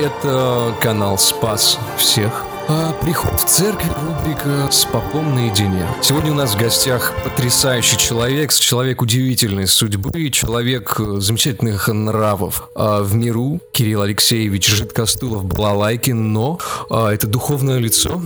Это канал Спас всех. А приход в церковь рубрика «С попом наедине». Сегодня у нас в гостях потрясающий человек, человек удивительной судьбы, человек замечательных нравов. А в миру Кирилл Алексеевич Жидкостулов Балалайкин, но а, это духовное лицо,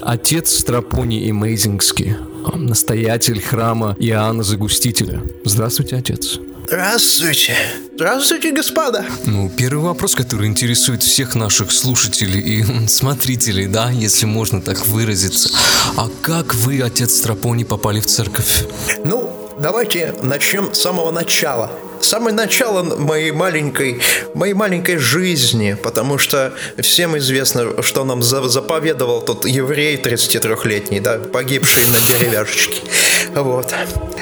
отец Страпони Эмейзингский, настоятель храма Иоанна Загустителя. Здравствуйте, отец. Здравствуйте. Здравствуйте, господа. Ну, первый вопрос, который интересует всех наших слушателей и смотрителей, да, если можно так выразиться. А как вы, отец Страпони, попали в церковь? Ну, давайте начнем с самого начала самое начало моей маленькой, моей маленькой жизни, потому что всем известно, что нам заповедовал тот еврей 33-летний, да, погибший на деревяшечке. Вот.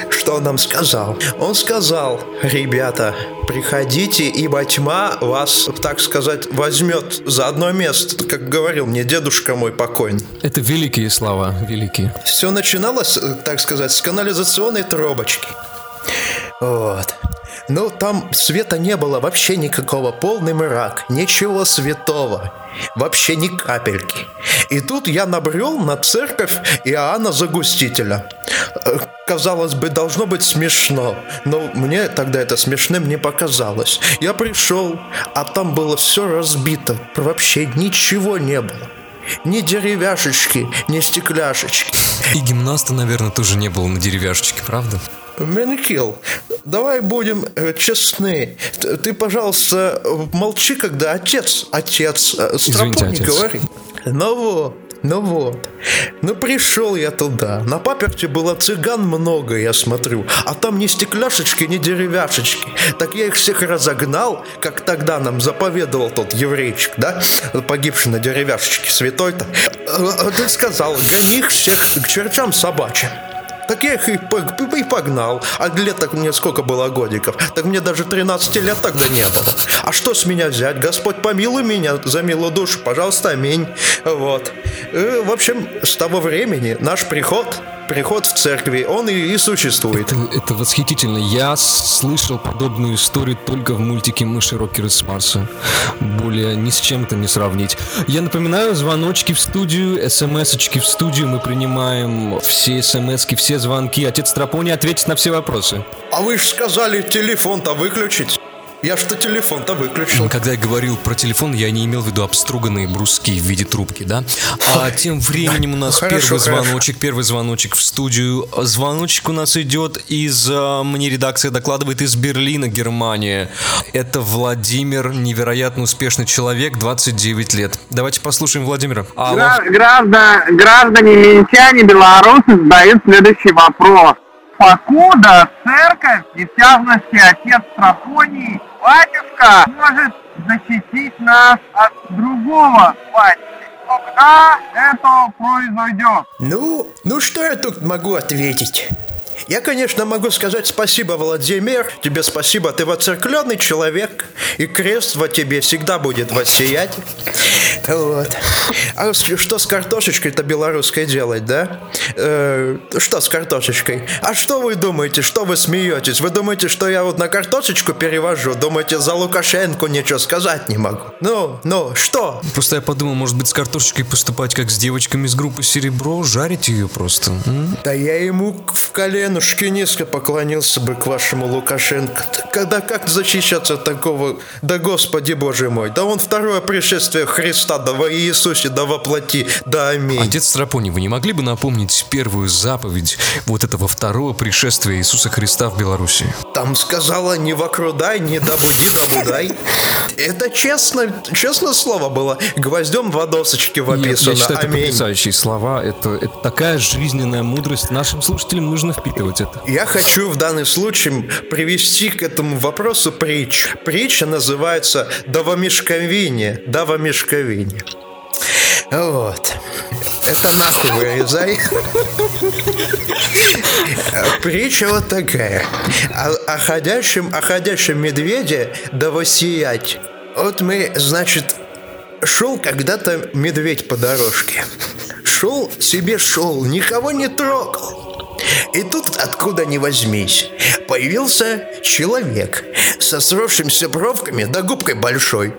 Что он нам сказал? Он сказал, ребята, приходите, ибо тьма вас, так сказать, возьмет за одно место, как говорил мне дедушка мой покойный. Это великие слова, великие. Все начиналось, так сказать, с канализационной трубочки. Вот. Но там света не было вообще никакого, полный мрак, ничего святого, вообще ни капельки. И тут я набрел на церковь Иоанна Загустителя. Э, казалось бы, должно быть смешно, но мне тогда это смешным не показалось. Я пришел, а там было все разбито, вообще ничего не было. Ни деревяшечки, ни стекляшечки. И гимнаста, наверное, тоже не было на деревяшечке, правда? Менкил, давай будем э, честны. Ты, пожалуйста, молчи, когда отец, отец, э, Извините, отец. говорит. Ну вот, ну вот. Ну пришел я туда. На паперте было цыган много, я смотрю. А там ни стекляшечки, ни деревяшечки. Так я их всех разогнал, как тогда нам заповедовал тот еврейчик, да? Погибший на деревяшечке, святой-то. Э, ты сказал, гони их всех к чертям собачьим. Так я их и, и погнал. А лет так мне сколько было годиков? Так мне даже 13 лет тогда не было. А что с меня взять? Господь помилуй меня за милую душу. Пожалуйста, аминь. Вот. И, э, в общем, с того времени наш приход приход в церкви, он и, и существует. Это, это восхитительно. Я слышал подобную историю только в мультике «Мыши Рокеры с Марса». Более ни с чем это не сравнить. Я напоминаю, звоночки в студию, смс-очки в студию. Мы принимаем все смс все звонки. Отец Тропони ответит на все вопросы. А вы же сказали телефон-то выключить. Я что телефон-то выключил. Когда я говорил про телефон, я не имел в виду обструганные бруски в виде трубки, да? А тем временем у нас хорошо, первый хорошо. звоночек, первый звоночек в студию. Звоночек у нас идет из, а, мне редакция докладывает, из Берлина, Германия. Это Владимир, невероятно успешный человек, 29 лет. Давайте послушаем Владимира. Алло. Граждан, граждане минчане, белорусы задают следующий вопрос покуда церковь, и в частности отец Трафоний, батюшка, может защитить нас от другого батюшки. Когда это произойдет? Ну, ну что я тут могу ответить? Я, конечно, могу сказать спасибо, Владимир. Тебе спасибо, ты воцеркленный человек, и крест во тебе всегда будет воссиять. Вот. А что с картошечкой-то белорусской делать, да? Э, что с картошечкой? А что вы думаете, что вы смеетесь? Вы думаете, что я вот на картошечку перевожу? Думаете, за Лукашенко ничего сказать не могу? Ну, ну, что? Просто я подумал, может быть, с картошечкой поступать как с девочками из группы «Серебро», жарить ее просто. М? Да я ему в колено коленушки низко поклонился бы к вашему Лукашенко. Когда как защищаться от такого? Да Господи Боже мой, да он второе пришествие Христа, да во Иисусе, да воплоти, да аминь. Отец Страпони, вы не могли бы напомнить первую заповедь вот этого второго пришествия Иисуса Христа в Беларуси? Там сказала не вокрудай, не добуди, добудай. Это честно, честное слово было. Гвоздем в досочке вописано. Я, я считаю, это потрясающие слова. Это, это такая жизненная мудрость. Нашим слушателям нужно впитывать впитывать это. Я хочу в данном случае привести к этому вопросу притч. Притча называется «Давомешковине». «Давомешковине». Вот. Это нахуй вырезай. Притча вот такая. О, о, ходящем, о ходящем медведе да воссиять. Вот мы, значит, шел когда-то медведь по дорожке. Шел себе шел, никого не трогал. И тут, откуда ни возьмись, появился человек со сросшимися бровками да губкой большой.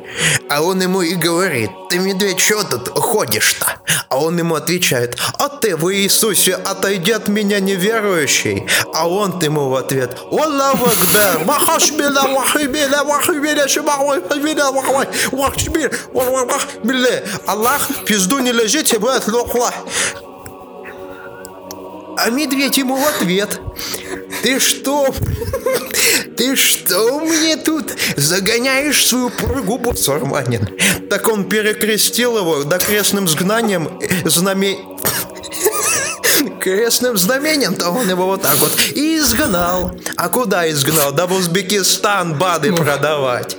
А он ему и говорит, ты, медведь, что тут ходишь-то? А он ему отвечает, а ты в Иисусе отойди от меня неверующий. А он ему в ответ, Аллаху Акбар, Махашбила, Вахибила, Вахибила, Шибахибила, Вахибила, Аллах в пизду не лежите, брат, лохла. А медведь ему в ответ. Ты что? Ты что мне тут загоняешь свою пургу, бусурманин? Так он перекрестил его да крестным сгнанием знаме... Крестным знамением-то он его вот так вот и изгнал. А куда изгнал? Да в Узбекистан БАДы продавать.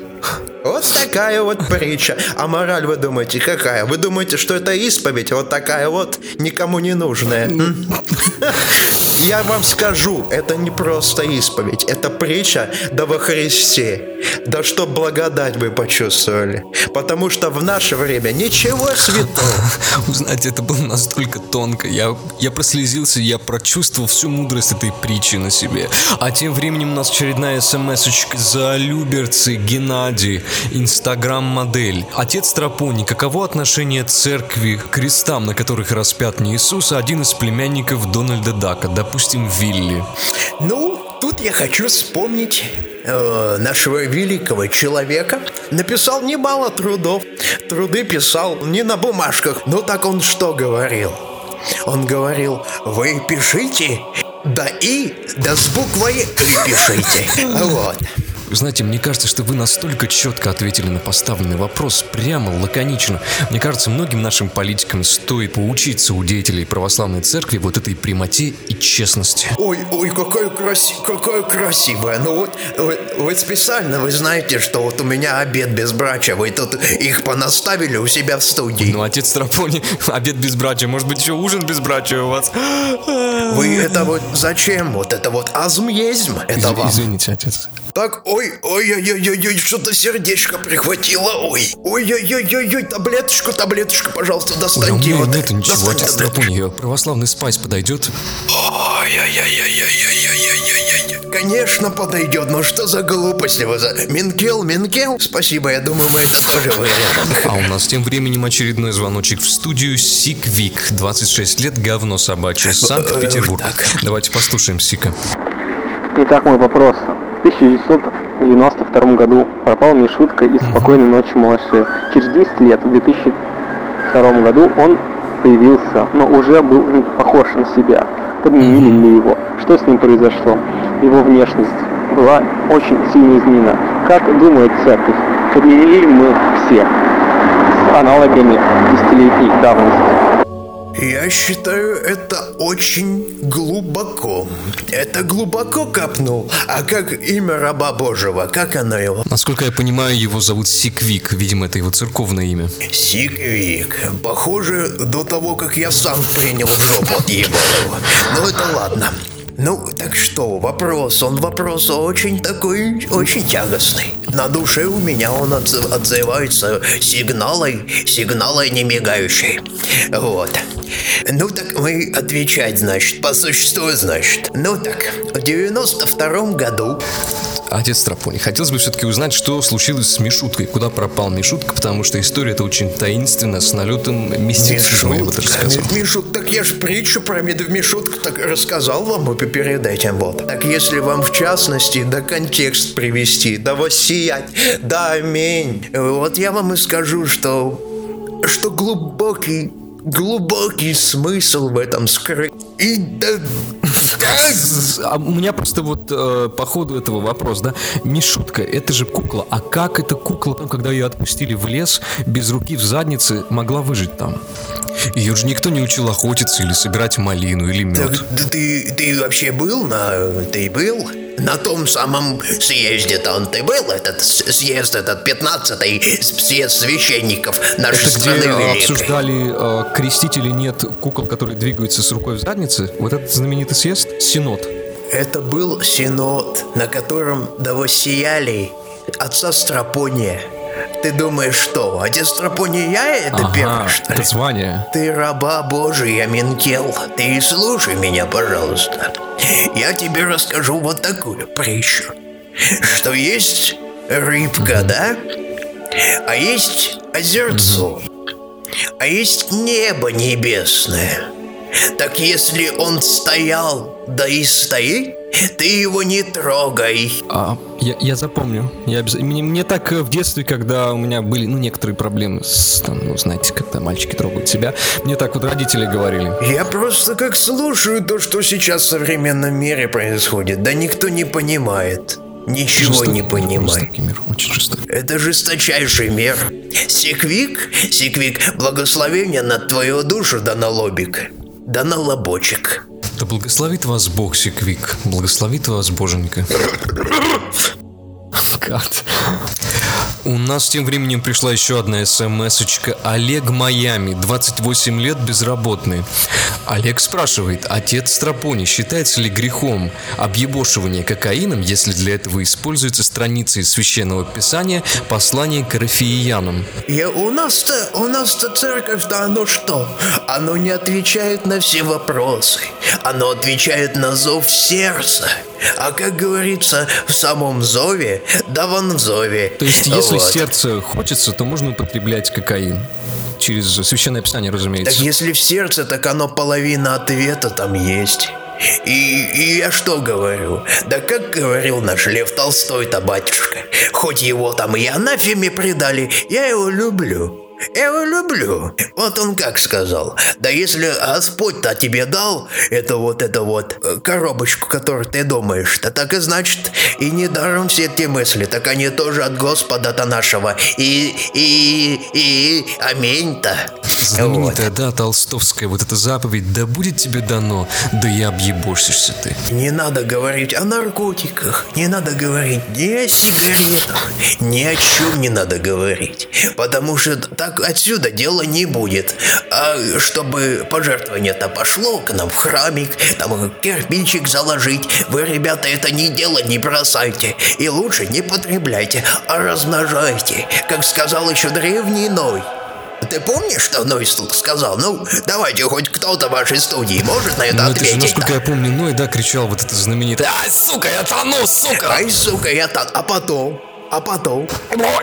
Вот такая вот притча. А мораль вы думаете какая? Вы думаете, что это исповедь? Вот такая вот никому не нужная. Я вам скажу, это не просто исповедь, это притча да во Христе. Да что благодать вы почувствовали. Потому что в наше время ничего святого. Знаете, это было настолько тонко. Я, я прослезился, я прочувствовал всю мудрость этой притчи на себе. А тем временем у нас очередная смс-очка за Люберцы Геннадий, Инстаграм-модель. Отец Тропоний, каково отношение церкви к крестам, на которых распят не Иисус, а один из племянников Дональда Дака, допустим, Вилли? Ну, тут я хочу вспомнить э, нашего великого человека. Написал немало трудов. Труды писал не на бумажках, но так он что говорил? Он говорил, вы пишите, да и, да с буквой «и» пишите. Вот. Вы знаете, мне кажется, что вы настолько четко ответили на поставленный вопрос, прямо, лаконично. Мне кажется, многим нашим политикам стоит поучиться у деятелей православной церкви вот этой прямоте и честности. Ой, ой, какое, краси... какое красивое. Ну вот, вот, вот специально вы знаете, что вот у меня обед безбрачия. Вы тут их понаставили у себя в студии. Ну, отец Тропони, обед безбрачия. Может быть, еще ужин безбрачия у вас? Вы это вот зачем? Вот это вот азмъезм. Это Из- вам. Извините, отец. Так, ой, Ой, ой, ой, ой, ой, ой что-то сердечко прихватило. Ой, ой, ой, ой, ой, ой, таблеточку, таблеточку, пожалуйста, достаньте. Ой, а вот, нет ничего, отец, напомни, православный спайс подойдет. Ой, ой, ой, ой, ой, ой, ой, ой, Конечно, подойдет, но что за глупости вы за... Минкел, Минкел, спасибо, я думаю, мы это тоже рядом. А у нас тем временем очередной звоночек в студию Сиквик, 26 лет, говно собачье, Санкт-Петербург. Давайте послушаем Сика. Итак, мой вопрос. 1900 1992 году пропал Мишутка из «Спокойной ночи, малыши». Через 10 лет, в 2002 году, он появился, но уже был не похож на себя. Подменили ли его? Что с ним произошло? Его внешность была очень сильно изменена. Как думает церковь? Подменили ли мы всех с аналогами десятилетней давности? Я считаю, это очень глубоко. Это глубоко копнул. А как имя раба Божьего? Как оно его? Насколько я понимаю, его зовут Сиквик. Видимо, это его церковное имя. Сиквик. Похоже, до того, как я сам принял жопу от Егорова. Ну это ладно. Ну, так что, вопрос, он вопрос очень такой, очень тягостный. На душе у меня он отзыв- отзывается сигналой, сигналой не мигающей. Вот. Ну так мы отвечать, значит, по существу, значит. Ну так, в 92 году Отец Тропони, хотелось бы все-таки узнать, что случилось с Мишуткой, куда пропал Мишутка, потому что история это очень таинственная, с налетом мистицизма, я бы даже сказал. Мишут, так я ж притчу про мед- Мишутку так рассказал вам и перед этим вот. Так если вам в частности да контекст привести, да воссиять, да аминь, вот я вам и скажу, что, что глубокий, глубокий смысл в этом скрыт. И. А у меня просто вот э, по ходу этого вопрос, да, Мишутка, это же кукла, а как эта кукла, когда ее отпустили в лес, без руки в заднице, могла выжить там? Ее же никто не учил охотиться или собирать малину или Так, мед. да ты, ты вообще был на... Ты был? На том самом съезде-то он ты был, этот съезд, этот 15-й съезд священников нашей Это страны где великой. обсуждали, э, крестить или нет кукол, которые двигаются с рукой в заднице? Вот этот знаменитый съезд? Синод. Это был синод, на котором да воссияли отца Страпония. Ты думаешь, что, отец Страпония я это Ага, первый, что ли? это звание. Ты раба Божия, Минкел. Ты слушай меня, пожалуйста. я тебе расскажу вот такую притчу. Что есть рыбка, да? А есть озерцо. А есть небо небесное. Так если он стоял, да и стоит, ты его не трогай. А, я, я запомню. Я обяз... мне, мне так э, в детстве, когда у меня были, ну, некоторые проблемы с, там, ну, знаете, когда мальчики трогают себя, мне так вот родители говорили. Я просто как слушаю то, что сейчас в современном мире происходит, да никто не понимает. Ничего Жестокий не понимает. жестокий мир, очень жестокий. Это жесточайший мир. Секвик, Секвик, благословение над твою душу да на лобик, да на лобочек. Да благословит вас Бог, Секвик. Благословит вас Боженька. Гад. У нас тем временем пришла еще одна смс-очка. Олег Майами, 28 лет, безработный. Олег спрашивает, отец Страпони, считается ли грехом объебошивание кокаином, если для этого используются страницы из Священного Писания послание к Рафиянам? Я, у нас-то, у нас-то церковь, да оно что? Оно не отвечает на все вопросы. Оно отвечает на зов сердца. А как говорится, в самом зове, да вон в зове. То есть, если Вот. сердце хочется, то можно употреблять кокаин. Через Священное Писание, Так разумеется. если в сердце, так оно половина ответа там есть. И, и я что говорю? Да как говорил наш Лев Толстой-то, батюшка, хоть его там и анафеме предали, я его люблю. Я его люблю. Вот он как сказал. Да если Господь-то тебе дал это вот, это вот э, коробочку, которую ты думаешь, то так и значит, и недаром все эти мысли, так они тоже от Господа-то нашего. И, и, и, аминь-то. Вот. Знаменитая, да, толстовская, вот эта заповедь, да будет тебе дано, да и объебошишься ты. Не надо говорить о наркотиках, не надо говорить ни о сигаретах, ни о чем не надо говорить, потому что так отсюда дело не будет. А чтобы пожертвование-то пошло к нам в храмик, там кирпичик заложить, вы, ребята, это не дело не бросайте, и лучше не потребляйте, а размножайте, как сказал еще древний Ной. Ты помнишь, что Ной сказал? Ну, давайте хоть кто-то в вашей студии может на это Ну, это же, ответить. насколько я помню, Ной, да, кричал вот это знаменитое «Ай, сука, я тону, сука!» Ай, сука, я так. А потом? А потом?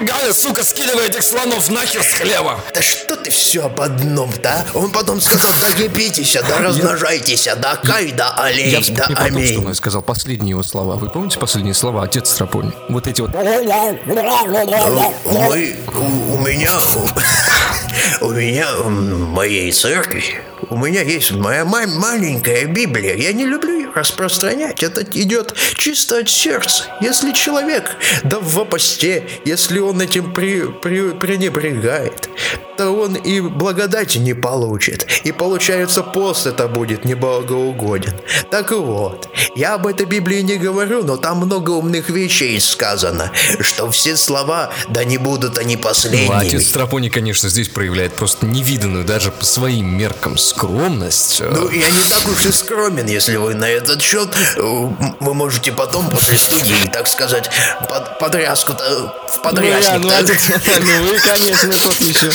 Галя, сука, скидывай этих слонов нахер с хлеба! Да что ты все об одном-то, а? Он потом сказал, да кипитесь, да размножайтесь, да кай, да Я олей, вспомню да потом, что аминь. Ной сказал, последние его слова. Вы помните последние слова? Отец Страпони. Вот эти вот Мы, у, у меня, у, меня, в моей церкви, у меня есть моя ма- маленькая Библия. Я не люблю распространять. Это идет чисто от сердца. Если человек, да в посте, если он этим при, при- пренебрегает, то он и благодати не получит. И получается, пост это будет неблагоугоден. Так вот, я об этой Библии не говорю, но там много умных вещей сказано, что все слова, да не будут они Ну, последними. отец Страпони, конечно, здесь проявляет просто невиданную даже по своим меркам скромность. Ну, я не так уж и скромен, если вы на этот счет. э, Вы можете потом после студии, так сказать, под, подрязку-то в подрясник. ну, так? отец, ну вы, конечно, тот еще.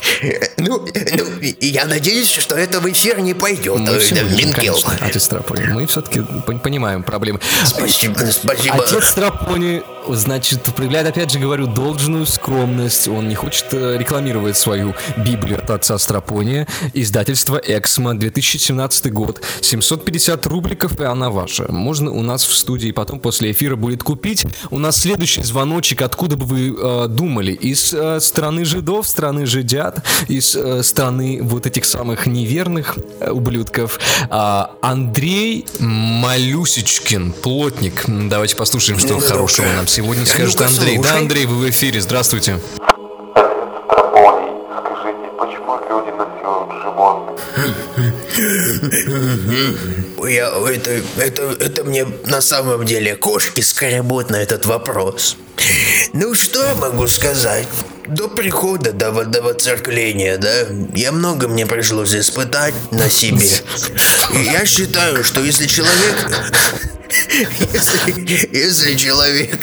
Ну, ну, я надеюсь, что это в эфир не пойдет. Мы э, все да, можем, Минкел. конечно, отец Страпони. Мы все-таки понимаем проблемы. Спасибо, спасибо. Отец Страпони, значит, проявляет, опять же говорю, должную скромность. Он не хочет э, рекламировать свою Библию от отца Страпония. Издательство «Эксмо», 2017 год. 750 рубликов, и она ваша. Можно у нас в студии потом после эфира будет купить. У нас следующий звоночек. Откуда бы вы э, думали? Из э, страны жидов, страны жидят, из э, страны вот этих самых неверных э, ублюдков. А, Андрей Малюсечкин, плотник. Давайте послушаем, что хорошего нам сегодня скажет Андрей. Да. Андрей, вы в эфире. Здравствуйте. Страпоний, Я, это, это, это мне на самом деле кошки скребут на этот вопрос. Ну, что я могу сказать? До прихода, до, до воцеркления, да, я много мне пришлось испытать на себе. И я считаю, что если человек... Если, если человек,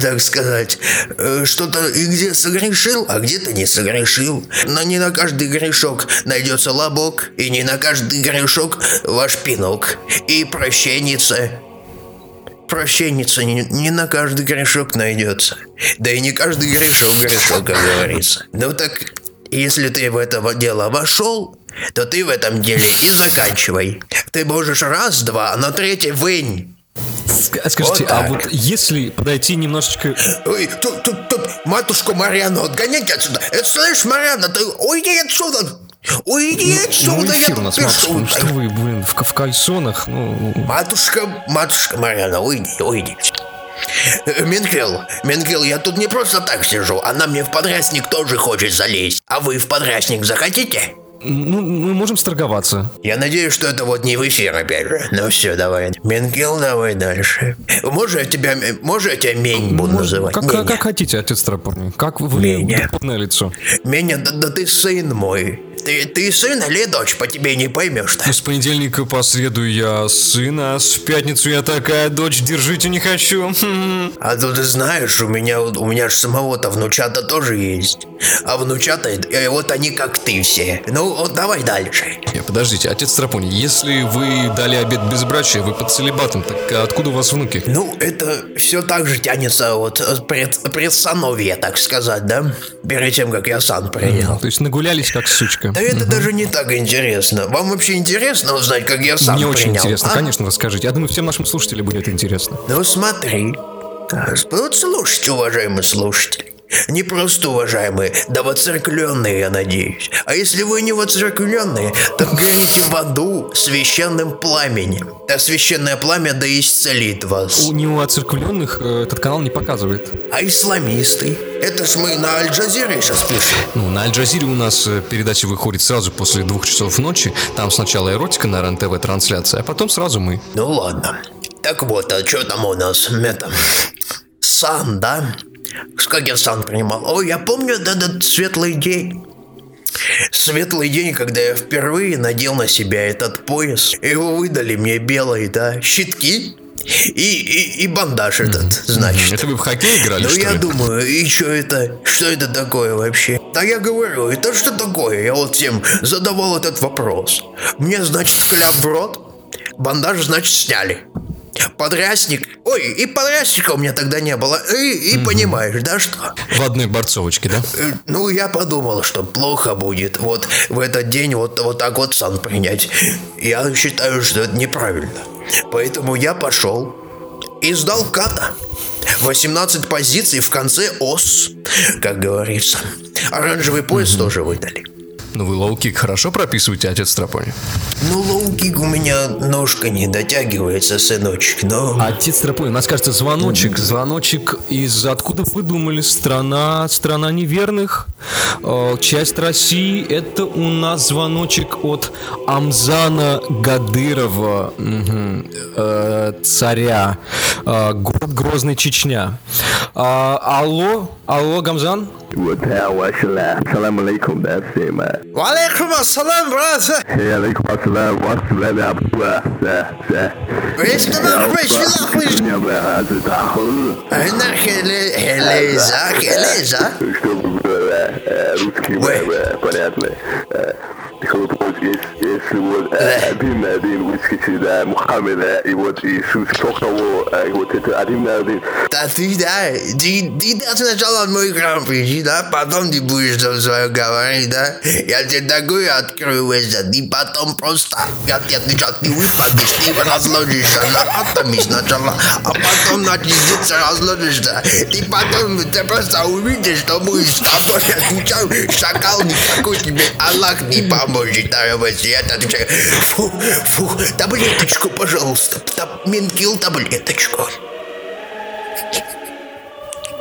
так сказать, э, что-то и где согрешил, а где-то не согрешил, но не на каждый грешок найдется лобок, и не на каждый грешок ваш пинок, и прощенница. прощенница не, не на каждый грешок найдется. Да и не каждый грешок грешок, как говорится. Ну так, если ты в это дело вошел, то ты в этом деле и заканчивай. Ты можешь раз-два, но третий вынь. Ск- Скажите, Вот а вот если подойти немножечко... Ой, тут, тут, тут, матушку Мариану отгоняйте отсюда. Это слышь, Мариана, ты уйди отсюда. Уйди Ну, отсюда, эфир у я нас, матушка, пишу. ну что вы, блин, в, в кальсонах, ну... Матушка, матушка Мариана, уйди, уйди. Э, Менгел, Менгел, я тут не просто так сижу. Она мне в подрясник тоже хочет залезть. А вы в подрясник захотите? Ну, мы можем сторговаться. Я надеюсь, что это вот не в эфир опять же. Ну все, давай. Менгел, давай дальше. Можно я тебя, можно я тебя Мень буду называть? Как, как, как хотите, отец Тропорный. Как вы Меня. лицо. Меня, да, да ты сын мой. Ты, ты сын или дочь, по тебе не поймешь-то. С понедельника по среду я сын, а с пятницу я такая дочь, держите не хочу. А то ты знаешь, у меня, вот- у меня же самого-то внучата тоже есть. А внучата, э, вот они как ты все. Ну, вот давай дальше. Не, подождите, отец Тропоний, если вы дали обед безбрачия, вы под целебатом, так откуда у вас внуки? Ну, это все так же тянется от э, пред, предсановья, так сказать, да? Перед тем, как я сан принял. То есть нагулялись как сучка. Да это даже не так интересно. Вам вообще интересно узнать, как я сам Мне принял? очень интересно, а? конечно, расскажите. Я думаю, всем нашим слушателям будет интересно. Ну смотри. Вот слушайте, уважаемые слушатели. Не просто уважаемые, да воцеркленные, я надеюсь. А если вы не воцеркленные, то горите в аду священным пламенем. Да священное пламя да исцелит вас. У него оцерквленных э, этот канал не показывает. А исламисты? Это ж мы на Аль-Джазире сейчас пишем. Ну, на Аль-Джазире у нас э, передача выходит сразу после двух часов ночи. Там сначала эротика на РЕН-ТВ трансляция, а потом сразу мы. Ну ладно. Так вот, а что там у нас? Это... Сан, да? Сан принимал? Ой, я помню этот светлый день. Светлый день, когда я впервые надел на себя этот пояс. Его выдали мне белый, да, щитки и, и, и бандаж этот, значит. Это вы в хоккей играли, Ну, что я ли? думаю, и что это? Что это такое вообще? Да я говорю, это что такое? Я вот всем задавал этот вопрос. Мне, значит, кляп в рот, бандаж, значит, сняли. Подрясник. Ой, и подрясника у меня тогда не было. И, и понимаешь, да, что? В одной борцовочке, да? Э, Ну, я подумал, что плохо будет вот в этот день вот, вот так вот сан принять. Я считаю, что это неправильно. Поэтому я пошел и сдал ката. 18 позиций в конце ос, как говорится. Оранжевый пояс тоже выдали. Ну, вы лоу-кик хорошо прописываете, отец Страпоний? Ну, лоу-кик у меня ножка не дотягивается, сыночек, но... Отец Страпоний, у нас, кажется, звоночек. Звоночек из... Откуда вы думали? Страна... Страна неверных? Э, часть России. Это у нас звоночек от Амзана Гадырова, э, царя. Э, город Грозный, Чечня. А, алло? Алло, Гамзан? والسلام السلام عليكم ده سيما Валейкум ассалам, брат! عليكم السلام والسلام يا ابو ده ده Вечно нахуй, нахуй! يا بقى تدخل Она хеле- хелеза, хелеза. чтобы русский Ой. понятно вот есть, если вот один на один выскочит, да, Мухаммеда, и вот Иисус только его, и вот это один на один. Да ты, да, ты, ты да, в мой экран прийти, да, потом ты будешь там свое говорить, да. Я тебе такое открою, Везда, ты потом просто, тебе отвечаю, ты выпадешь, ты разложишься на атоме сначала, а потом на частицы разложишься. Ты потом, ты просто увидишь, что будешь с тобой, я отвечаю, шакал никакой тебе Аллах не поможет, Везда, я отвечаю, фу, фу, таблеточку, пожалуйста, таб- Менкил таблеточку.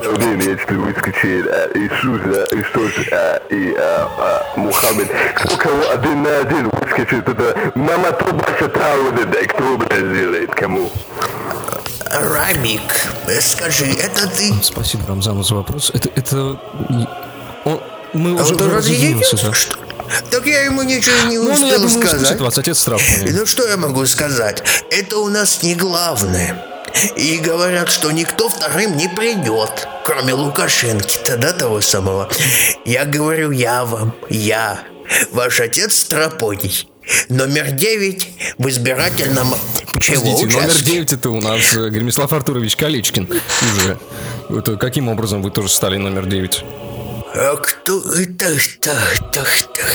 Один, если выскочит э, Иисус, э, Иисус э, и э, э, Мухаммед, только его один на один выскочит, это мама труба шатала, да, кто бы сделает, кому? Рамик, скажи, это ты? Спасибо, Рамзану, за вопрос. Это... это... Он... Мы уже Он разъединился, разъявился, да. что? Так я ему ничего не Ну, я успел думаю, сказать. вас, отец Тропоний. Ну что я могу сказать? Это у нас не главное. И говорят, что никто вторым не придет, кроме Лукашенки-то, да, того самого. Я говорю, я вам, я, ваш отец Тропоний. Номер 9 в избирательном чего Подождите, номер участке? 9 это у нас э, Гремислав Артурович Каличкин уже. Это каким образом вы тоже стали номер 9? А кто это? Так, так, так.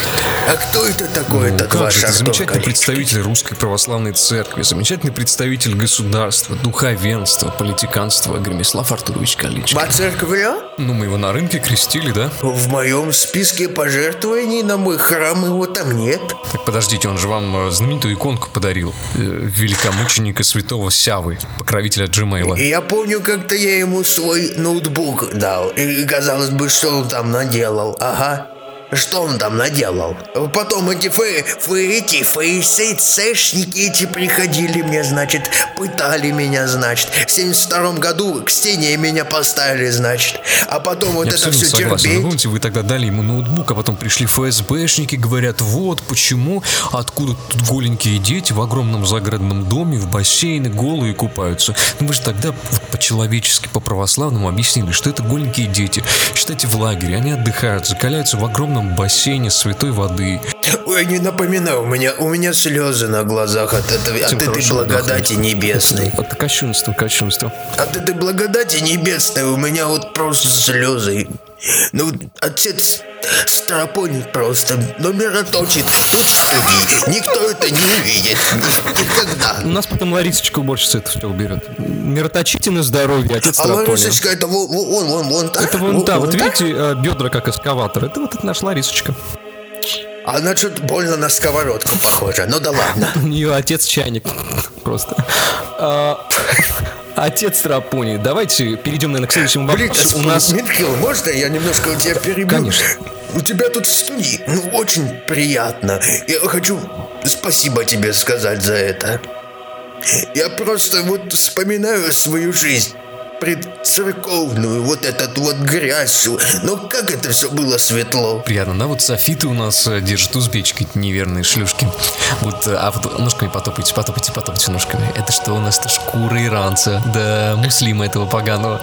А кто это такой, этот Ну, как ваш же, это замечательный Калитин? представитель Русской Православной Церкви, замечательный представитель государства, духовенства, политиканства Гремислав Артурович Каличкин. Воцерквля? Ну, мы его на рынке крестили, да? В моем списке пожертвований на мой храм его там нет. Так подождите, он же вам э, знаменитую иконку подарил. э, великомученика святого Сявы, покровителя Джимейла. И я помню, как-то я ему свой ноутбук дал. И казалось бы, что он там наделал. Ага. Что он там наделал? Потом эти фэ, фэ, эти фейсэшники эти приходили мне, значит, пытали меня, значит. В 72 году к стене меня поставили, значит. А потом вот Я это все согласен. Вы терпеть. помните, вы тогда дали ему ноутбук, а потом пришли ФСБшники, говорят, вот почему, откуда тут голенькие дети в огромном загородном доме, в бассейне голые купаются. Ну вы же тогда по-человечески, по-православному объяснили, что это голенькие дети. Считайте, в лагере, они отдыхают, закаляются в огромном бассейне святой воды. Ой, не напоминай, у меня, у меня слезы на глазах от, от Всем этой благодати отдохнуть. небесной. Это кощунство, кощунство. От этой благодати небесной у меня вот просто слезы. Ну, отец Страпоний просто в студии. Никто это не увидит. Никогда. У нас потом Ларисочка уборщица это все уберет. Мироточите на здоровье, отец А. Ларисочка, это вон, вон, вон, вон так? Это вон та, вот видите, э, бедра как эскаватор. Это вот это наша Ларисочка. Она что-то больно на сковородку похожа. Ну да ладно. У нее отец чайник. Просто. Отец Страпоний. Давайте перейдем, наверное, к следующему Блин, вопросу. У нас... Михаил, можно я немножко у тебя перебью? Конечно. У тебя тут студии, ну, очень приятно. Я хочу спасибо тебе сказать за это. Я просто вот вспоминаю свою жизнь предцерковную, вот этот вот грязь. Но как это все было светло. Приятно, да? Вот софиты у нас э, держат узбечки, неверные шлюшки. Вот, э, а вот ножками потопайте, потопайте, потопайте ножками. Это что у нас-то шкура иранца, да, муслима этого поганого,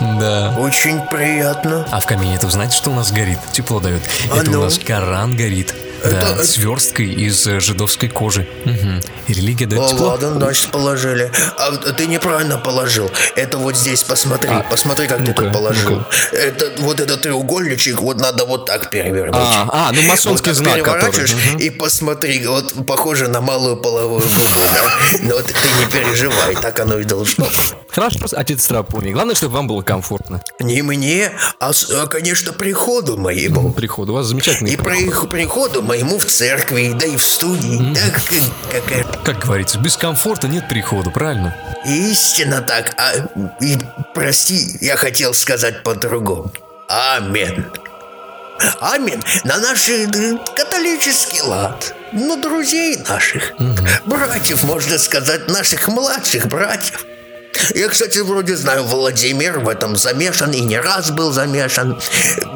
да. Очень приятно. А в камине это знаете, что у нас горит? Тепло дает. А это ну? у нас Коран горит. Да, это- сверсткой из э, жидовской кожи. Мгм. И религия дает О, тепло. ладно, значит, положили. А ты неправильно положил. Это вот здесь, посмотри, А, посмотри, как ты ну-ка, тут положил. Это вот этот треугольничек, вот надо вот так перевернуть. А, а, ну масонский Вот знак, который. Мгм. И посмотри, вот похоже на малую половую губу. Но ты не переживай, так оно и должно. Хорошо, отец Страпоний. Главное, чтобы вам было комфортно. Не мне, а, а, конечно, приходу моему. Приход. У вас замечательный И приход. приходу моему в церкви, да и в студии. Так, как- какая Как говорится, без комфорта нет прихода, правильно? Истинно так. А, и прости, я хотел сказать по-другому. Амин. Амин на наш э, католический лад. Ну, друзей наших. Братьев, можно сказать, наших младших братьев. Я, кстати, вроде знаю, Владимир в этом замешан и не раз был замешан.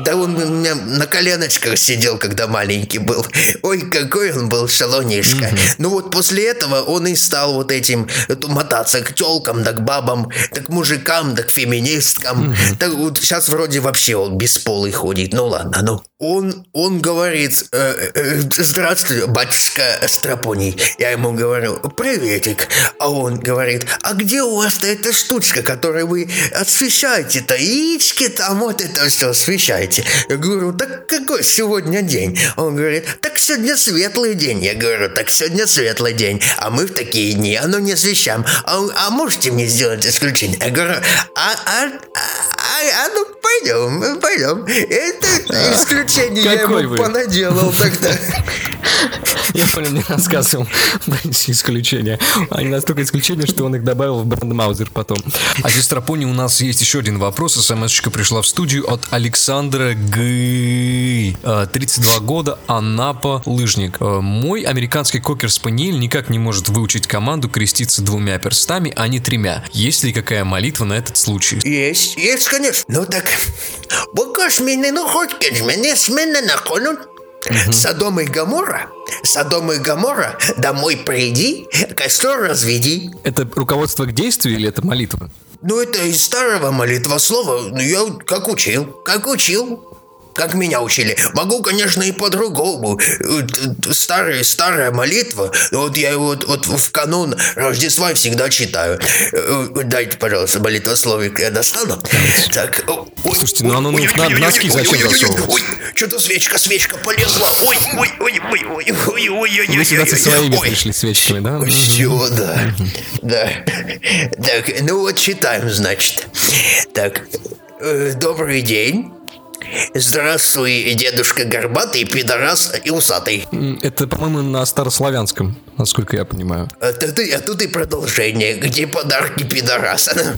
Да он у меня на коленочках сидел, когда маленький был. Ой, какой он был шалунишка. Ну вот после этого он и стал вот этим э, мотаться к телкам, да к бабам, да к мужикам, да к феминисткам. Так вот сейчас вроде вообще он бесполый ходит. Ну ладно, ну. Он, он говорит, э, э, здравствуй, батюшка Страпоний. Я ему говорю, приветик. А он говорит, а где у вас-то эта штучка, которой вы освещаете-то? Яички там, вот это все освещаете. Я говорю, так какой сегодня день? Он говорит, так сегодня светлый день. Я говорю, так сегодня светлый день. А мы в такие дни, а ну не освещаем. А, а можете мне сделать исключение? Я говорю, а, а, а, а, а ну пойдем, пойдем. Это исключение я ему понаделал тогда. Я понял, мне рассказывал про эти исключения. Они настолько исключения, что он их добавил в брендмаузер потом. А сестра Пони, у нас есть еще один вопрос. СМС-очка пришла в студию от Александра Г. 32 года, Анапа, лыжник. Э, Мой американский кокер-спаниель никак не может выучить команду креститься двумя перстами, а не тремя. Есть ли какая молитва на этот случай? Есть, есть, конечно. Ну так, покаж мне, ну хоть мне с меня нахонут. Содом и Гамора, Содом и Гамора, домой приди, костер разведи. Это руководство к действию или это молитва? Ну, это из старого молитвослова, ну, я как учил, как учил как меня учили. Могу, конечно, и по-другому. Старая, старая молитва. Вот я его вот, вот в канун Рождества всегда читаю. Дайте, пожалуйста, молитвословик я достану. Так. Слушайте, ну оно на носки зачем засовывать? Что-то свечка, свечка полезла. Ой, ой, ой, ой, ой, ой, ой, ой. ой, ой, ой, ой, ой, ой, ой, ой, да. Да. Так, ну вот читаем, значит. Так, добрый день. Здравствуй, дедушка горбатый, пидорас и усатый. Это, по-моему, на старославянском, насколько я понимаю. А тут, и- а тут и продолжение. Где подарки пидораса?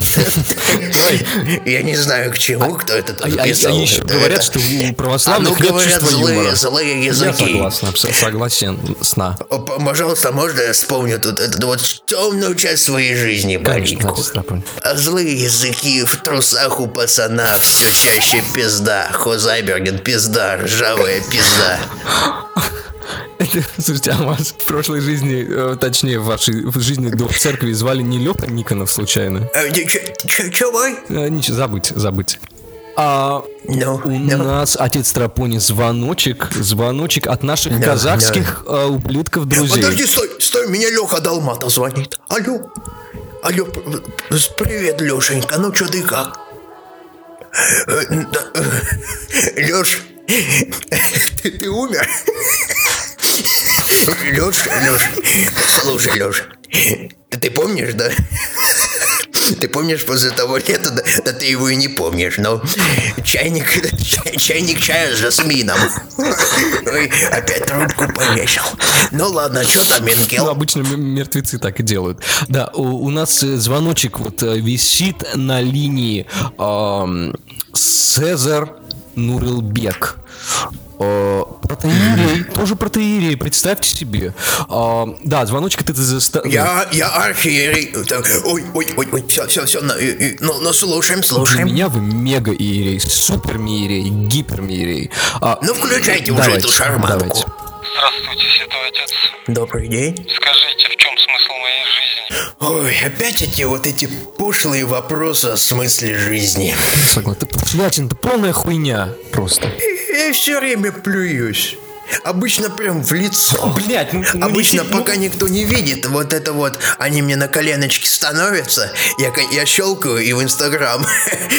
Я не знаю, к чему, кто это А, тут а- писал. а еще говорят, что у А ну православных нет чувства злые, злые Я языки. согласен, согласен, сна. Пожалуйста, можно я вспомню тут эту вот темную часть своей жизни маленькую? А злые языки в трусах у пацана все чаще пизда. Хозайберген пизда, ржавая пизда. Слушайте, а вас в прошлой жизни, э, точнее, в вашей в жизни до церкви звали не Леха Никонов случайно? Чё вы? Э, Ничего, забудь, забудь. А Ну, у ну. нас, отец Трапони, звоночек, звоночек от наших Да, казахских э, ублюдков друзей. Подожди, стой, стой, меня Леха Далмата звонит. Алло. Алло, привет, Лешенька, ну чё ты как? Леш, ты, ты умер? Леш, Леш, слушай, Леш, ты, ты помнишь, да? Ты помнишь после того лета, да, да ты его и не помнишь, но чайник, чай- чайник чая с жасмином. Ой, опять трубку повесил. Ну ладно, что там, Ну, Менгел? обычно мертвецы так и делают. Да, у, у нас э, звоночек вот э, висит на линии ам, Цезар Нурилбек. Э, Протеерей, тоже протеерей, представьте себе. А, да, звоночек это заста... Я, я архиерей. Ой, ой, ой, ой, все, все, все, ну, ну, слушаем, Для слушаем. меня вы мега иерей, супер иерей, гипер иерей. А, Ну, включайте уже эту шарманку. давайте. Здравствуйте, святой отец. Добрый день. Скажите, в чем смысл моей жизни? Ой, опять эти вот эти пошлые вопросы о смысле жизни. Согласен. Ты это полная хуйня просто. Я все время плююсь. Обычно прям в лицо. Блять, ну, ну, Обычно, ну, пока никто не видит, вот это вот, они мне на коленочки становятся, я, я щелкаю и в Инстаграм.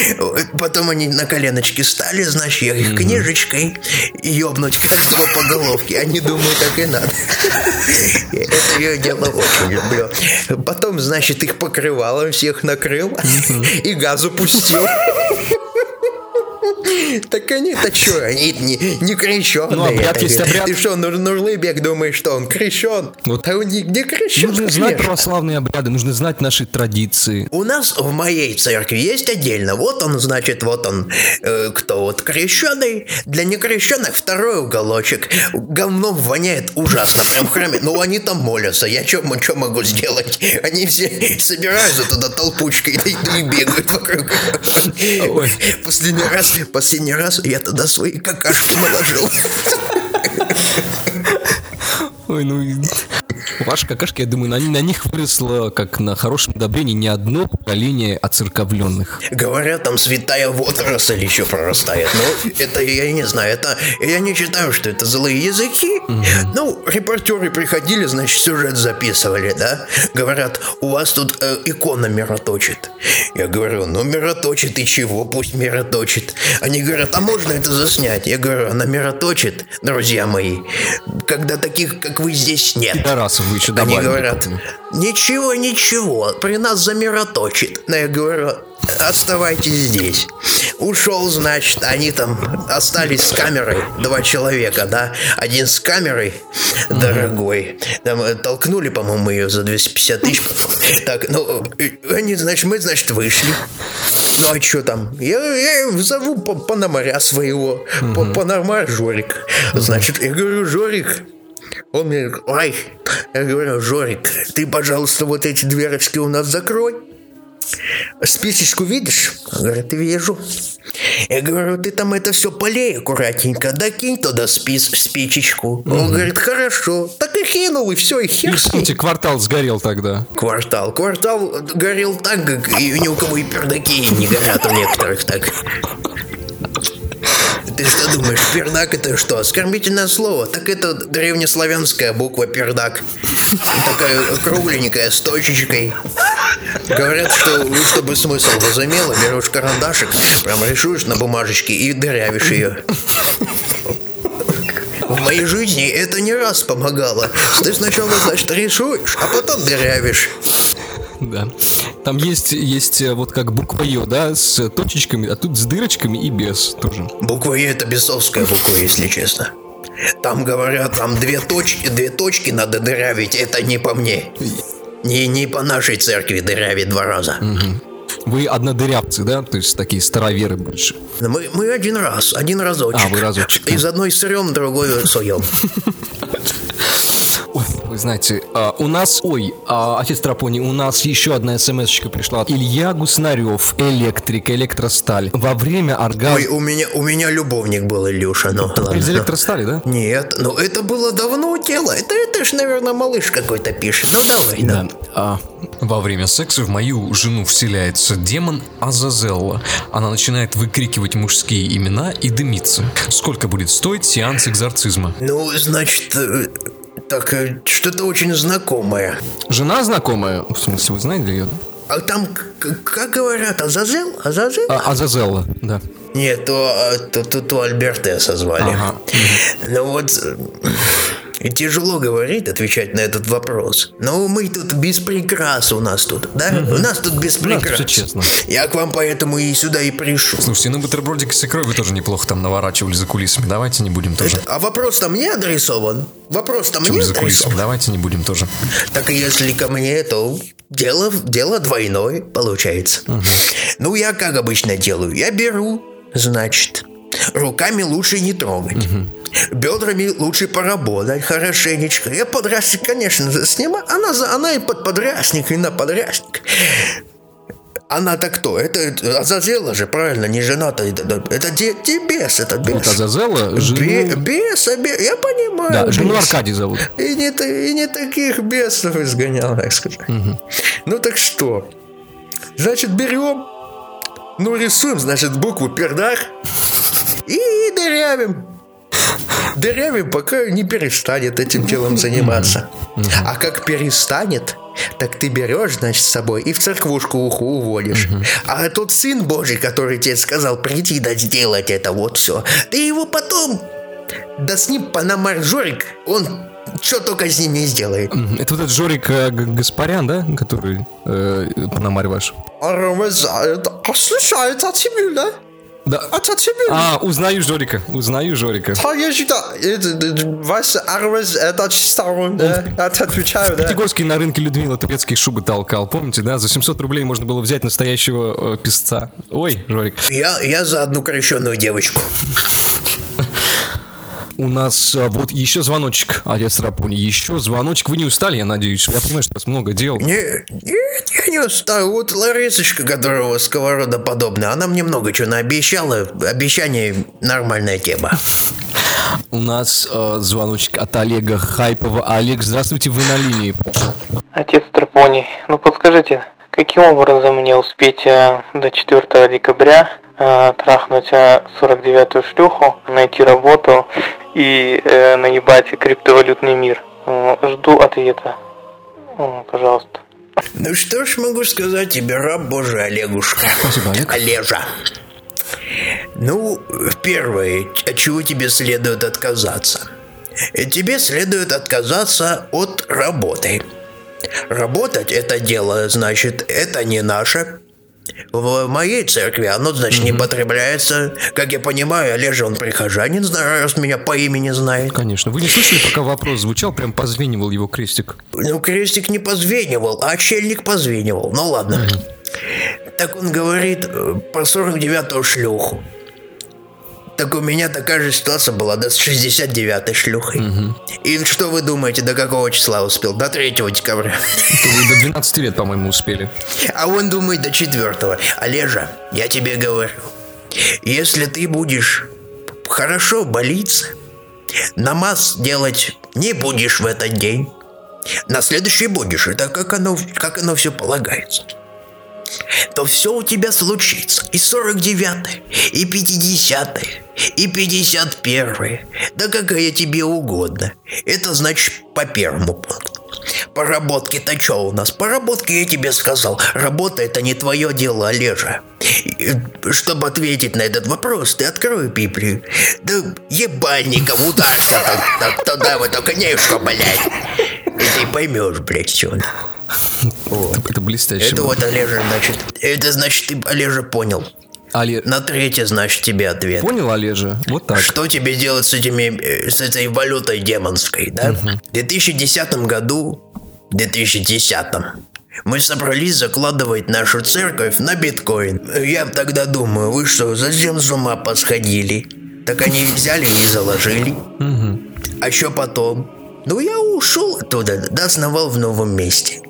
Потом они на коленочки стали, значит, я их книжечкой ёбнуть каждого по головке. Они думают, так и надо. Это я дело очень люблю. Потом, значит, их покрывалом всех накрыл и газу пустил. Так они-то что, они не, не крещеные. Ну, обряд есть обряд. Ты что, Нур, Нурлыбек думаешь, что он крещен? Вот. А он не, не крещен, Нужно знать православные обряды, нужно знать наши традиции. У нас в моей церкви есть отдельно. Вот он, значит, вот он, э, кто вот крещеный. Для некрещенных второй уголочек. Говном воняет ужасно, прям в храме. Ну, они там молятся. Я что могу сделать? Они все собираются туда толпучкой и, и бегают вокруг. Ой. Последний раз, последний раз я туда свои какашки наложил. Ой, ну... Ваши какашки, я думаю, на, на них выросло, как на хорошем удобрении, не одно поколение оцерковленных. Говорят, там святая водоросль еще прорастает. Ну, это я не знаю. Это я не считаю, что это злые языки. Ну, репортеры приходили, значит, сюжет записывали, да? Говорят, у вас тут э, икона мироточит. Я говорю, ну, мироточит и чего? Пусть мироточит. Они говорят, а можно это заснять? Я говорю, она мироточит, друзья мои, когда таких, как вы, здесь нет. Пидорасов вы еще Они добавили. говорят, ничего, ничего, при нас замироточит. Но я говорю, оставайтесь здесь. Ушел, значит, они там остались с камерой, два человека, да, один с камерой, дорогой, там э, толкнули, по-моему, ее за 250 тысяч. Так, ну, они, значит, мы, значит, вышли. Ну, а что там? Я, я зову по- Пономаря своего, по Пономарь Жорик. Значит, я говорю, Жорик, он мне говорит, ай, я говорю, Жорик, ты, пожалуйста, вот эти дверочки у нас закрой. Спичечку видишь? Говорит, вижу. Я говорю, ты там это все полей аккуратненько, докинь туда спис, спичечку. Он говорит, хорошо. Так и кинул, и все, и И, хер ним. кстати, квартал сгорел тогда. Квартал. Квартал горел так, как и ни у кого и пердаки не горят у некоторых так. Ты что думаешь, пердак это что? Оскорбительное слово? Так это древнеславянская буква пердак. Такая кругленькая, с точечкой. Говорят, что ну, чтобы смысл возымело, берешь карандашик, прям рисуешь на бумажечке и дырявишь ее. В моей жизни это не раз помогало. Ты сначала, значит, рисуешь, а потом дырявишь. Да. Там есть, есть э, вот как буква Ё, да, с точечками, а тут с дырочками и без тоже. Буква Е это бесовская буква, если честно. Там говорят, там две точки, две точки надо дырявить, это не по мне. Не, не по нашей церкви дырявить два раза. Вы однодырявцы, да? То есть такие староверы больше. Мы, мы один раз, один разочек. А, вы разочек, да. Из одной сырем, другой суем. Ой, вы знаете, а, у нас, ой, а, отец Трапони, у нас еще одна смс-очка пришла. Илья Гуснарев, электрик, электросталь. Во время Ой, оргазма... у меня, у меня любовник был, Илюша, ну ладно. Из электростали, да? Нет, ну это было давно дело. Это, это ж, наверное, малыш какой-то пишет. Ну давай, Да. ну. А, во время секса в мою жену вселяется демон Азазелла. Она начинает выкрикивать мужские имена и дымиться. Сколько будет стоить сеанс экзорцизма? Ну, значит, э, так, э, что-то очень знакомое. Жена знакомая? В смысле, вы знаете ее? А там, как говорят, Азазел? Азазел? А, Азазелла, да. Нет, то, а, то, то, то Альбертеса звали. Ага. Ну вот, э, тяжело говорить, отвечать на этот вопрос. Но мы тут без прикрас у нас тут, да? У нас тут без прикрас. всё честно. Я к вам поэтому и сюда и пришел. Слушайте, ну бутербродик с икрой вы тоже неплохо там наворачивали за кулисами. Давайте не будем тоже. А вопрос-то мне адресован? Вопрос-то Чем мне за адресован? Давайте не будем тоже. Так и если ко мне, то дело, дело двойное получается. Ну, я как обычно делаю? Я беру, значит, руками лучше не трогать. Бедрами лучше поработать хорошенечко. Я подрясник, конечно, снимаю. Она, за- она и под подрясник, и на подрясник. Она-то кто? Это, Азазела же, правильно, не жена-то. Это, это де- де- бес, это бес. Вот Азазелла, Бе- жену... беса, бе- я понимаю. Да, жену бес. Аркадий зовут. И не, и не таких бесов изгонял, так сказать. Ну так что? Значит, берем, ну рисуем, значит, букву пердак и дырявим. Дырявим, пока не перестанет этим делом заниматься. А как перестанет, так ты берешь, значит, с собой и в церквушку уху уводишь. А тот сын Божий, который тебе сказал прийти да сделать это вот все, ты его потом да с ним Панамар Жорик, он что только с ним не сделает. Это вот этот Жорик э, Гаспарян, да? Который э, Пономарь ваш. А слушай, это тебе, да? Да. Это тебе. А, узнаю Жорика, узнаю Жорика. А я считаю, Вася Арвес, это чисто он, да? Это отвечаю, да? Пятигорский на рынке Людмила турецкие шубы толкал, помните, да? За 700 рублей можно было взять настоящего э, песца. Ой, Жорик. Я, я за одну крещенную девочку. У нас а, вот еще звоночек, отец Рапуни, еще звоночек. Вы не устали, я надеюсь? Я понимаю, что у вас много дел. Не, нет, я не устаю. Вот Ларисочка, вас сковорода подобная, она мне много чего наобещала. Обещание нормальная тема. У нас э, звоночек от Олега Хайпова. Олег, здравствуйте, вы на линии. Отец Трапоний, ну подскажите, каким образом мне успеть э, до 4 декабря э, трахнуть э, 49-ю шлюху, найти работу и э, наебать криптовалютный мир? Жду ответа. Пожалуйста. Ну что ж могу сказать тебе, раб Божий Олегушка. Спасибо, Олег. Олежа. Ну, первое, от чего тебе следует отказаться? Тебе следует отказаться от работы. Работать это дело, значит, это не наше. В моей церкви оно, значит, не потребляется. Как я понимаю, Олежа, он прихожанин, раз меня по имени знает. Конечно. Вы не слышали, пока вопрос звучал, прям позвенивал его крестик. Ну, крестик не позвенивал, а отшельник позвенивал. Ну, ладно. Так он говорит э, про 49-ю шлюху. Так у меня такая же ситуация была, да, с 69-й шлюхой. И что вы думаете, до какого числа успел? До 3 декабря. Вы до 12 лет, по-моему, успели. А он думает до 4 Олежа, я тебе говорю, если ты будешь хорошо болиться, намаз делать не будешь в этот день, на следующий будешь. Это как оно, как оно все полагается. То все у тебя случится. И 49-е, и 50-е, и 51-е. Да какая тебе угодно. Это значит по первому пункту. Поработки-то что у нас? Поработки я тебе сказал. Работа это не твое дело, Олежа. И, Чтобы ответить на этот вопрос, ты открой Библию. Да ебальником ударься так, так, туда в эту книжку, блядь. И ты поймешь, блядь, что. Это, блестяще. Это вот, Олежа, значит. Это значит, ты, Олежа, понял. Але- На третье, значит, тебе ответ. Понял, Олежа? Вот так. Что тебе делать с этими, э, с этой валютой демонской, да? В 2010 году, в 2010 мы собрались закладывать нашу церковь на биткоин. Я тогда думаю, вы что, зачем с ума посходили? Так они взяли и заложили. А что потом? Ну, я ушел оттуда, да основал в новом месте.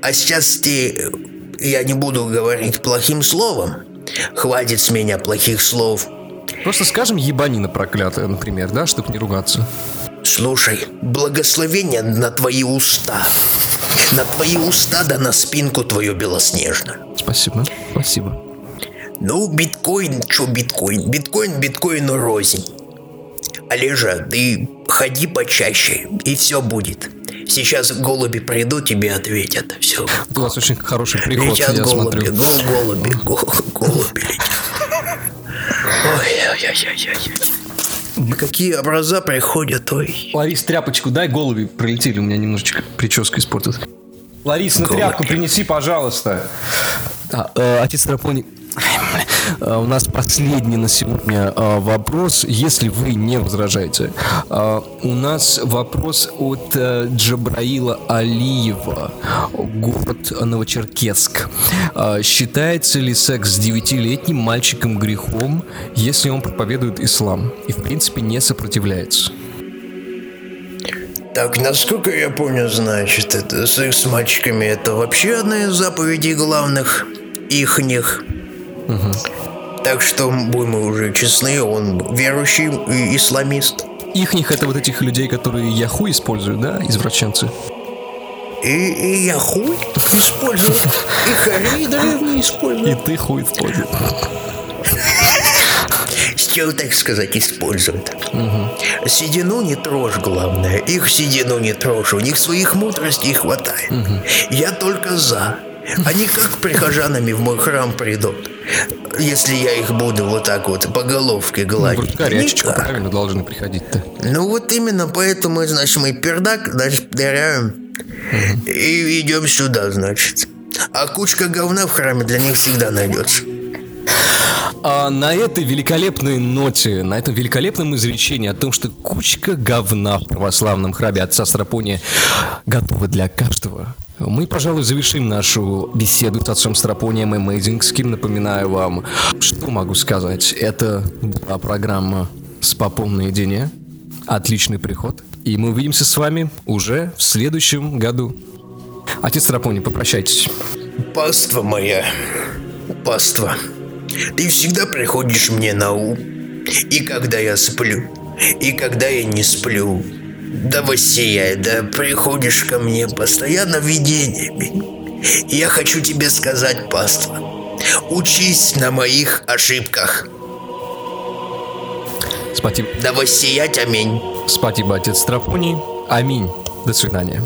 А сейчас ты, э, я не буду говорить плохим словом. Хватит с меня плохих слов. Просто скажем ебанина проклятая, например, да, чтобы не ругаться. Слушай, благословение на твои уста. На твои уста да на спинку твою белоснежно. Спасибо, спасибо. Ну, биткоин, чё биткоин? Биткоин биткоину рознь. Олежа, ты ходи почаще, и все будет. Сейчас голуби придут, тебе ответят. Все. У вас очень хороший приход, Летят я голуби, смотрю. гол- голуби, гол- голуби летят. Ой-ой-ой-ой-ой. Какие образа приходят, ой. Ларис, тряпочку дай, голуби прилетели, у меня немножечко прическа испортилась. Ларис, на Голуби. тряпку принеси, пожалуйста. А, э, отец Рапони, э, у нас последний на сегодня э, вопрос, если вы не возражаете. Э, У нас вопрос от э, Джабраила Алиева, город Новочеркесск. Э, Считается ли секс с девятилетним мальчиком грехом, если он проповедует ислам и, в принципе, не сопротивляется? Так, насколько я понял, значит, это секс с мальчиками это вообще одна из заповедей главных ихних. Так что, будем уже честны, он верующий и исламист. Ихних это вот этих людей, которые Яху используют, да, извращенцы? И, и я хуй использую, и хорей древние И использую. ты хуй используешь. С чего, так сказать, используют. Седину не трожь, главное. Их седину не трожь, у них своих мудростей хватает. Я только за. Они как прихожанами в мой храм придут, если я их буду вот так вот по головке гладить. Вроде горячечка, Никак. правильно должны приходить-то. Ну вот именно поэтому, значит, мы пердак, значит, дыряем и идем сюда, значит. А кучка говна в храме для них всегда найдется. А на этой великолепной ноте, на этом великолепном изречении о том, что кучка говна в православном храме отца Страпония готова для каждого, мы, пожалуй, завершим нашу беседу с отцом Страпонием и Мейдингским. Напоминаю вам, что могу сказать. Это была программа «С попом наедине». Отличный приход. И мы увидимся с вами уже в следующем году. Отец Страпоний, попрощайтесь. Паства моя, паства, ты всегда приходишь мне на ум. И когда я сплю, и когда я не сплю. Да воссияй, да приходишь ко мне постоянно видениями. Я хочу тебе сказать, паства, учись на моих ошибках. Спасибо. Да воссиять, аминь. Спасибо, отец Страпоний. Аминь. До свидания.